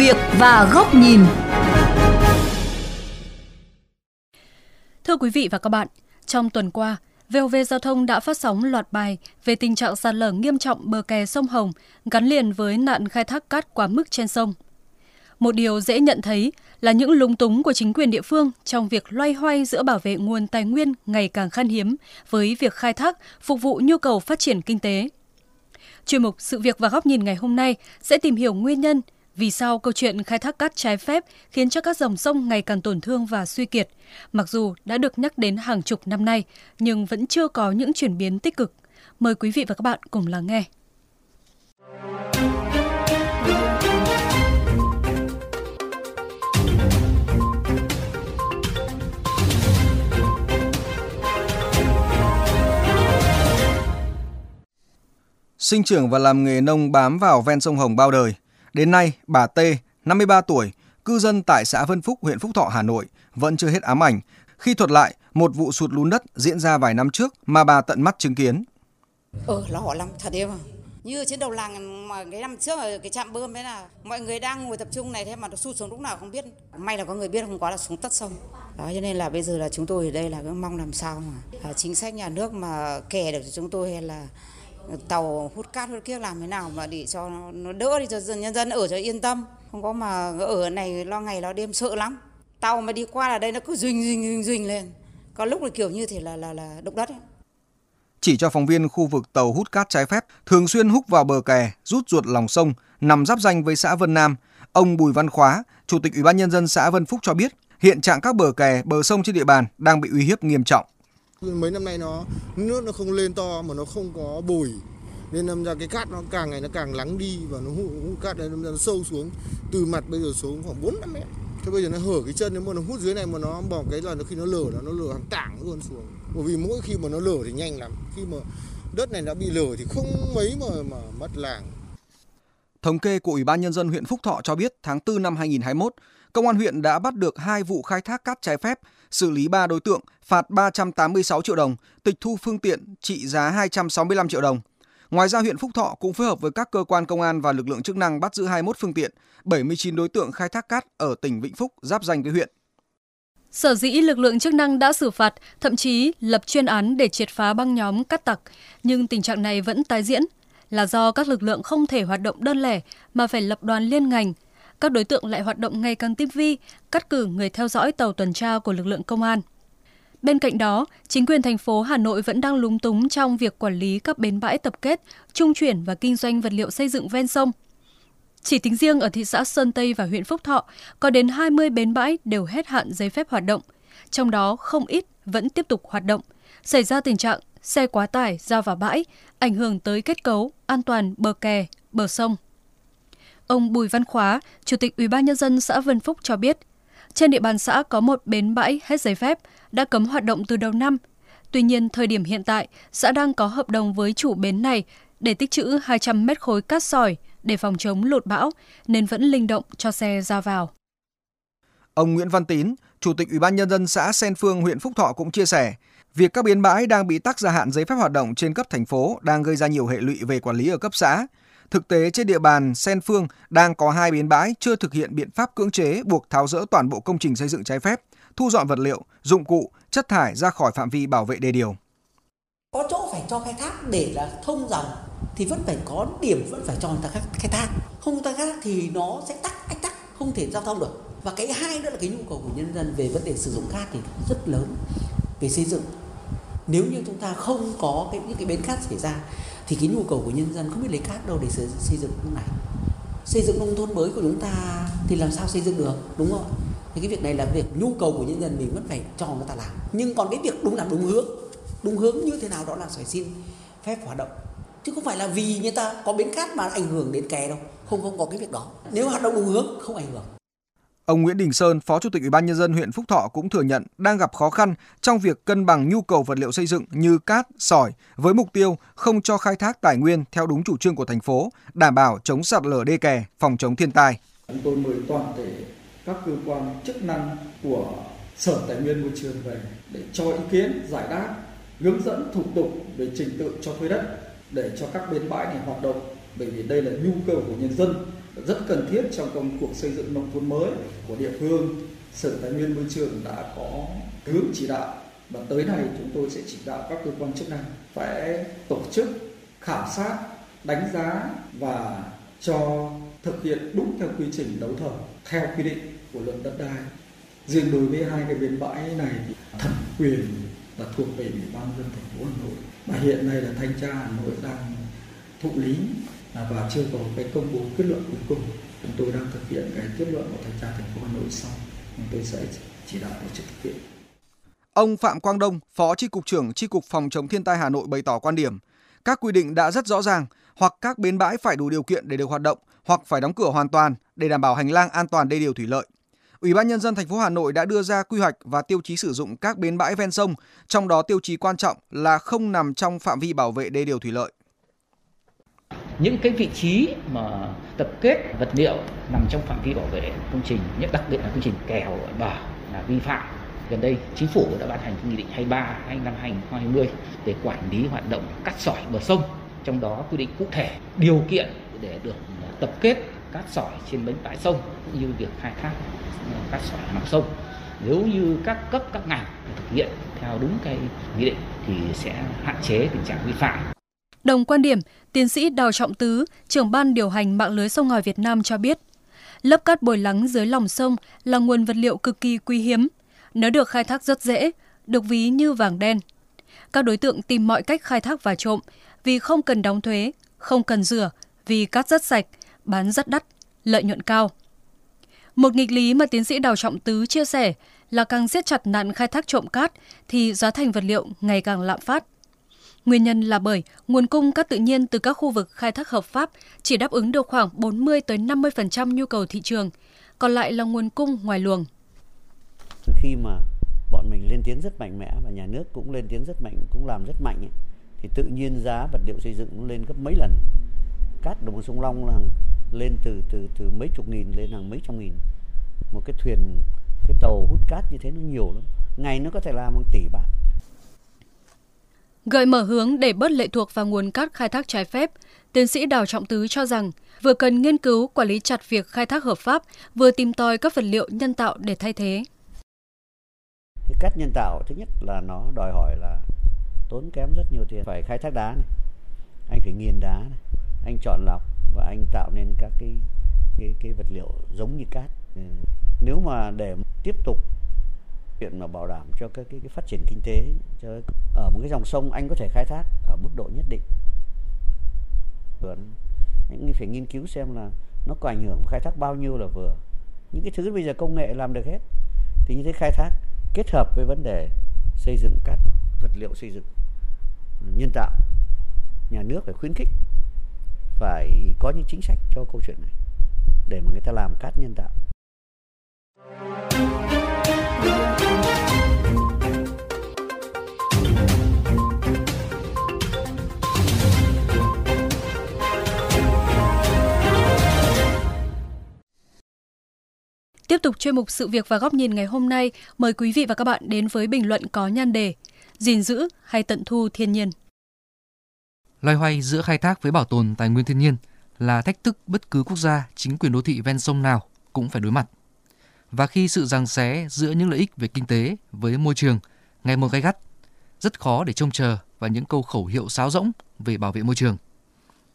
việc và góc nhìn. Thưa quý vị và các bạn, trong tuần qua, VOV Giao thông đã phát sóng loạt bài về tình trạng sạt lở nghiêm trọng bờ kè sông Hồng gắn liền với nạn khai thác cát quá mức trên sông. Một điều dễ nhận thấy là những lúng túng của chính quyền địa phương trong việc loay hoay giữa bảo vệ nguồn tài nguyên ngày càng khan hiếm với việc khai thác phục vụ nhu cầu phát triển kinh tế. Chuyên mục Sự việc và góc nhìn ngày hôm nay sẽ tìm hiểu nguyên nhân vì sao câu chuyện khai thác cát trái phép khiến cho các dòng sông ngày càng tổn thương và suy kiệt. Mặc dù đã được nhắc đến hàng chục năm nay, nhưng vẫn chưa có những chuyển biến tích cực. Mời quý vị và các bạn cùng lắng nghe. Sinh trưởng và làm nghề nông bám vào ven sông Hồng bao đời. Đến nay, bà T, 53 tuổi, cư dân tại xã Vân Phúc, huyện Phúc Thọ, Hà Nội, vẫn chưa hết ám ảnh khi thuật lại một vụ sụt lún đất diễn ra vài năm trước mà bà tận mắt chứng kiến. Ừ, lo lắm, thật em à. Như trên đầu làng mà cái năm trước ở cái trạm bơm đấy là mọi người đang ngồi tập trung này thế mà nó sụt xuống lúc nào không biết. May là có người biết không có là xuống tất sông. Đó cho nên là bây giờ là chúng tôi ở đây là cứ mong làm sao mà à, chính sách nhà nước mà kè được cho chúng tôi hay là tàu hút cát hút kia làm thế nào mà để cho nó đỡ đi cho dân nhân dân ở cho yên tâm không có mà ở này lo ngày lo đêm sợ lắm tàu mà đi qua là đây nó cứ rình rình rình rình lên có lúc là kiểu như thế là là là động đất ấy. Chỉ cho phóng viên khu vực tàu hút cát trái phép thường xuyên hút vào bờ kè, rút ruột lòng sông, nằm giáp danh với xã Vân Nam, ông Bùi Văn Khóa, Chủ tịch Ủy ban nhân dân xã Vân Phúc cho biết, hiện trạng các bờ kè, bờ sông trên địa bàn đang bị uy hiếp nghiêm trọng. Mấy năm nay nó nước nó không lên to mà nó không có bồi nên làm ra cái cát nó càng ngày nó càng lắng đi và nó hút, hút cát này nó sâu xuống từ mặt bây giờ xuống khoảng 4 năm mét. Thế bây giờ nó hở cái chân nếu mà nó hút dưới này mà nó bỏ cái là khi nó lở là nó lở hàng tảng luôn xuống. Bởi vì mỗi khi mà nó lở thì nhanh lắm. Khi mà đất này đã bị lở thì không mấy mà mà mất làng. Thống kê của Ủy ban nhân dân huyện Phúc Thọ cho biết tháng 4 năm 2021, công an huyện đã bắt được hai vụ khai thác cát trái phép, xử lý 3 đối tượng, phạt 386 triệu đồng, tịch thu phương tiện trị giá 265 triệu đồng. Ngoài ra huyện Phúc Thọ cũng phối hợp với các cơ quan công an và lực lượng chức năng bắt giữ 21 phương tiện, 79 đối tượng khai thác cát ở tỉnh Vĩnh Phúc giáp danh với huyện. Sở dĩ lực lượng chức năng đã xử phạt, thậm chí lập chuyên án để triệt phá băng nhóm cát tặc, nhưng tình trạng này vẫn tái diễn là do các lực lượng không thể hoạt động đơn lẻ mà phải lập đoàn liên ngành. Các đối tượng lại hoạt động ngày càng tinh vi, cắt cử người theo dõi tàu tuần tra của lực lượng công an. Bên cạnh đó, chính quyền thành phố Hà Nội vẫn đang lúng túng trong việc quản lý các bến bãi tập kết, trung chuyển và kinh doanh vật liệu xây dựng ven sông. Chỉ tính riêng ở thị xã Sơn Tây và huyện Phúc Thọ, có đến 20 bến bãi đều hết hạn giấy phép hoạt động, trong đó không ít vẫn tiếp tục hoạt động. Xảy ra tình trạng xe quá tải ra vào bãi, ảnh hưởng tới kết cấu, an toàn bờ kè, bờ sông. Ông Bùi Văn Khóa, Chủ tịch Ủy ban nhân dân xã Vân Phúc cho biết, trên địa bàn xã có một bến bãi hết giấy phép, đã cấm hoạt động từ đầu năm. Tuy nhiên, thời điểm hiện tại, xã đang có hợp đồng với chủ bến này để tích trữ 200 mét khối cát sỏi để phòng chống lụt bão, nên vẫn linh động cho xe ra vào. Ông Nguyễn Văn Tín, Chủ tịch Ủy ban Nhân dân xã Sen Phương, huyện Phúc Thọ cũng chia sẻ, việc các bến bãi đang bị tắc gia hạn giấy phép hoạt động trên cấp thành phố đang gây ra nhiều hệ lụy về quản lý ở cấp xã. Thực tế trên địa bàn Sen Phương đang có hai bến bãi chưa thực hiện biện pháp cưỡng chế buộc tháo rỡ toàn bộ công trình xây dựng trái phép, thu dọn vật liệu, dụng cụ, chất thải ra khỏi phạm vi bảo vệ đê điều. Có chỗ phải cho khai thác để là thông dòng thì vẫn phải có điểm vẫn phải cho người ta khai thác. Không khai thác thì nó sẽ tắc ách tắc, không thể giao thông được. Và cái hai nữa là cái nhu cầu của nhân dân về vấn đề sử dụng cát thì rất lớn về xây dựng. Nếu như chúng ta không có cái, những cái bến cát xảy ra thì cái nhu cầu của nhân dân không biết lấy cát đâu để xây, xây dựng cái này. Xây dựng nông thôn mới của chúng ta thì làm sao xây dựng được đúng không? Thì cái việc này là việc nhu cầu của nhân dân mình vẫn phải cho người ta làm. Nhưng còn cái việc đúng làm đúng hướng đúng hướng như thế nào đó là phải xin phép hoạt động. Chứ không phải là vì người ta có bến cát mà ảnh hưởng đến kè đâu. Không không có cái việc đó. Nếu hoạt động đúng hướng không ảnh hưởng. Ông Nguyễn Đình Sơn, Phó Chủ tịch Ủy ban nhân dân huyện Phúc Thọ cũng thừa nhận đang gặp khó khăn trong việc cân bằng nhu cầu vật liệu xây dựng như cát, sỏi với mục tiêu không cho khai thác tài nguyên theo đúng chủ trương của thành phố, đảm bảo chống sạt lở đê kè, phòng chống thiên tai. Chúng tôi mời toàn thể các cơ quan chức năng của Sở Tài nguyên Môi trường về để cho ý kiến, giải đáp, hướng dẫn thủ tục về trình tự cho thuê đất để cho các bến bãi này hoạt động bởi vì đây là nhu cầu của nhân dân rất cần thiết trong công cuộc xây dựng nông thôn mới của địa phương. Sở Tài nguyên Môi trường đã có hướng chỉ đạo và tới này chúng tôi sẽ chỉ đạo các cơ quan chức năng phải tổ chức khảo sát, đánh giá và cho thực hiện đúng theo quy trình đấu thầu theo quy định của luật đất đai. Riêng đối với hai cái bến bãi này thì thẩm quyền là thuộc về Ủy ban dân thành phố Hà Nội và hiện nay là thanh tra Hà Nội đang thụ lý À, và chưa có cái công bố kết luận cuối cùng. Chúng tôi đang thực hiện cái kết luận của thanh tra thành phố Hà Nội xong, chúng tôi sẽ chỉ đạo tổ chức thực hiện. Ông Phạm Quang Đông, Phó tri cục trưởng tri cục Phòng chống thiên tai Hà Nội bày tỏ quan điểm, các quy định đã rất rõ ràng, hoặc các bến bãi phải đủ điều kiện để được hoạt động, hoặc phải đóng cửa hoàn toàn để đảm bảo hành lang an toàn đê điều thủy lợi. Ủy ban nhân dân thành phố Hà Nội đã đưa ra quy hoạch và tiêu chí sử dụng các bến bãi ven sông, trong đó tiêu chí quan trọng là không nằm trong phạm vi bảo vệ đê điều thủy lợi. Những cái vị trí mà tập kết vật liệu nằm trong phạm vi bảo vệ công trình, nhất đặc biệt là công trình kèo bờ là vi phạm. Gần đây chính phủ đã ban hành nghị định 23 hai năm 2020 để quản lý hoạt động cắt sỏi bờ sông trong đó quy định cụ thể điều kiện để được tập kết cát sỏi trên bến bãi sông cũng như việc khai thác cát sỏi mặt sông. Nếu như các cấp các ngành thực hiện theo đúng cái nghị định thì sẽ hạn chế tình trạng vi phạm. Đồng quan điểm, tiến sĩ Đào Trọng Tứ, trưởng ban điều hành mạng lưới sông ngòi Việt Nam cho biết, lớp cát bồi lắng dưới lòng sông là nguồn vật liệu cực kỳ quý hiếm. Nó được khai thác rất dễ, được ví như vàng đen. Các đối tượng tìm mọi cách khai thác và trộm vì không cần đóng thuế, không cần rửa, vì cát rất sạch, bán rất đắt, lợi nhuận cao. Một nghịch lý mà tiến sĩ Đào Trọng Tứ chia sẻ là càng siết chặt nạn khai thác trộm cát thì giá thành vật liệu ngày càng lạm phát. Nguyên nhân là bởi nguồn cung cát tự nhiên từ các khu vực khai thác hợp pháp chỉ đáp ứng được khoảng 40 tới 50% nhu cầu thị trường, còn lại là nguồn cung ngoài luồng. Khi mà bọn mình lên tiếng rất mạnh mẽ và nhà nước cũng lên tiếng rất mạnh, cũng làm rất mạnh ấy, thì tự nhiên giá vật liệu xây dựng nó lên gấp mấy lần. Cát đồng bằng sông Long là lên từ từ từ mấy chục nghìn lên hàng mấy trăm nghìn. Một cái thuyền cái tàu hút cát như thế nó nhiều lắm. Ngày nó có thể làm bằng tỷ bạc Gợi mở hướng để bớt lệ thuộc vào nguồn cát khai thác trái phép, tiến sĩ Đào Trọng Tứ cho rằng vừa cần nghiên cứu quản lý chặt việc khai thác hợp pháp, vừa tìm tòi các vật liệu nhân tạo để thay thế. Cát nhân tạo thứ nhất là nó đòi hỏi là tốn kém rất nhiều tiền, phải khai thác đá này, anh phải nghiền đá này, anh chọn lọc và anh tạo nên các cái cái cái vật liệu giống như cát. Ừ, nếu mà để tiếp tục chuyện mà bảo đảm cho cái, cái, cái phát triển kinh tế cho ở một cái dòng sông anh có thể khai thác ở mức độ nhất định. Anh phải nghiên cứu xem là nó có ảnh hưởng khai thác bao nhiêu là vừa. Những cái thứ bây giờ công nghệ làm được hết thì như thế khai thác kết hợp với vấn đề xây dựng các vật liệu xây dựng nhân tạo nhà nước phải khuyến khích phải có những chính sách cho câu chuyện này để mà người ta làm cát nhân tạo. Tiếp tục chuyên mục sự việc và góc nhìn ngày hôm nay, mời quý vị và các bạn đến với bình luận có nhan đề gìn giữ hay tận thu thiên nhiên. Loay hoay giữa khai thác với bảo tồn tài nguyên thiên nhiên là thách thức bất cứ quốc gia, chính quyền đô thị ven sông nào cũng phải đối mặt. Và khi sự giằng xé giữa những lợi ích về kinh tế với môi trường ngày một gay gắt, rất khó để trông chờ vào những câu khẩu hiệu sáo rỗng về bảo vệ môi trường.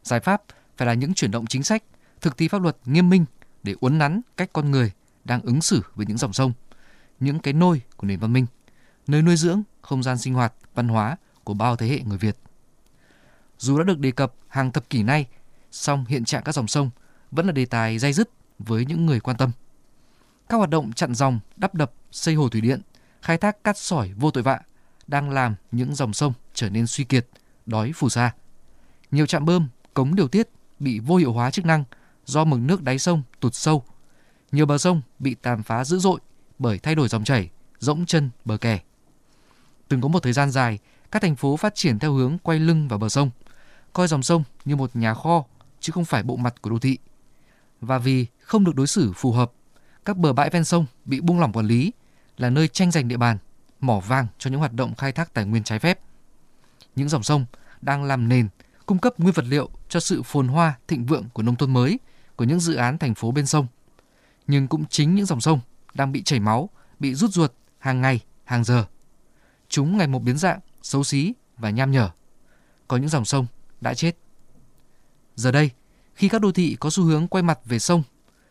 Giải pháp phải là những chuyển động chính sách, thực thi pháp luật nghiêm minh để uốn nắn cách con người đang ứng xử với những dòng sông, những cái nôi của nền văn minh, nơi nuôi dưỡng không gian sinh hoạt, văn hóa của bao thế hệ người Việt. Dù đã được đề cập hàng thập kỷ nay, song hiện trạng các dòng sông vẫn là đề tài dây dứt với những người quan tâm. Các hoạt động chặn dòng, đắp đập, xây hồ thủy điện, khai thác cát sỏi vô tội vạ đang làm những dòng sông trở nên suy kiệt, đói phù sa. Nhiều trạm bơm, cống điều tiết bị vô hiệu hóa chức năng do mực nước đáy sông tụt sâu nhiều bờ sông bị tàn phá dữ dội bởi thay đổi dòng chảy, rỗng chân bờ kè. Từng có một thời gian dài, các thành phố phát triển theo hướng quay lưng vào bờ sông, coi dòng sông như một nhà kho chứ không phải bộ mặt của đô thị. Và vì không được đối xử phù hợp, các bờ bãi ven sông bị buông lỏng quản lý là nơi tranh giành địa bàn, mỏ vàng cho những hoạt động khai thác tài nguyên trái phép. Những dòng sông đang làm nền, cung cấp nguyên vật liệu cho sự phồn hoa thịnh vượng của nông thôn mới, của những dự án thành phố bên sông. Nhưng cũng chính những dòng sông đang bị chảy máu, bị rút ruột hàng ngày, hàng giờ. Chúng ngày một biến dạng, xấu xí và nham nhở. Có những dòng sông đã chết. Giờ đây, khi các đô thị có xu hướng quay mặt về sông,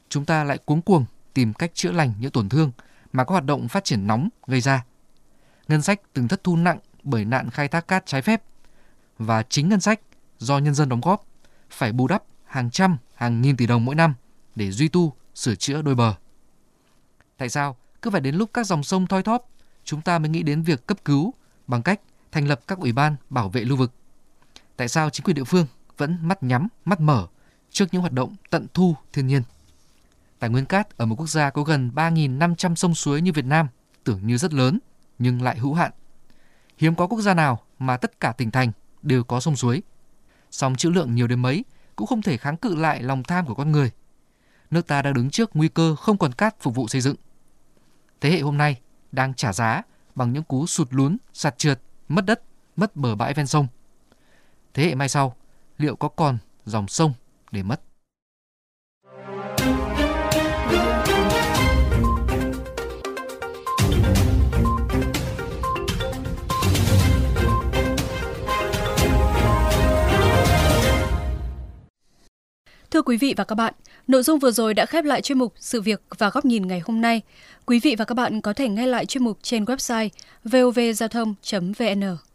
chúng ta lại cuống cuồng tìm cách chữa lành những tổn thương mà các hoạt động phát triển nóng gây ra. Ngân sách từng thất thu nặng bởi nạn khai thác cát trái phép và chính ngân sách do nhân dân đóng góp phải bù đắp hàng trăm, hàng nghìn tỷ đồng mỗi năm để duy tu, sửa chữa đôi bờ. Tại sao cứ phải đến lúc các dòng sông thoi thóp, chúng ta mới nghĩ đến việc cấp cứu bằng cách thành lập các ủy ban bảo vệ lưu vực? Tại sao chính quyền địa phương vẫn mắt nhắm, mắt mở trước những hoạt động tận thu thiên nhiên? Tài nguyên cát ở một quốc gia có gần 3.500 sông suối như Việt Nam tưởng như rất lớn nhưng lại hữu hạn. Hiếm có quốc gia nào mà tất cả tỉnh thành đều có sông suối. Song trữ lượng nhiều đến mấy cũng không thể kháng cự lại lòng tham của con người. Nước ta đang đứng trước nguy cơ không còn cát phục vụ xây dựng. Thế hệ hôm nay đang trả giá bằng những cú sụt lún, sạt trượt, mất đất, mất bờ bãi ven sông. Thế hệ mai sau, liệu có còn dòng sông để mất? Thưa quý vị và các bạn, nội dung vừa rồi đã khép lại chuyên mục Sự việc và góc nhìn ngày hôm nay. Quý vị và các bạn có thể nghe lại chuyên mục trên website vovgiao thông.vn.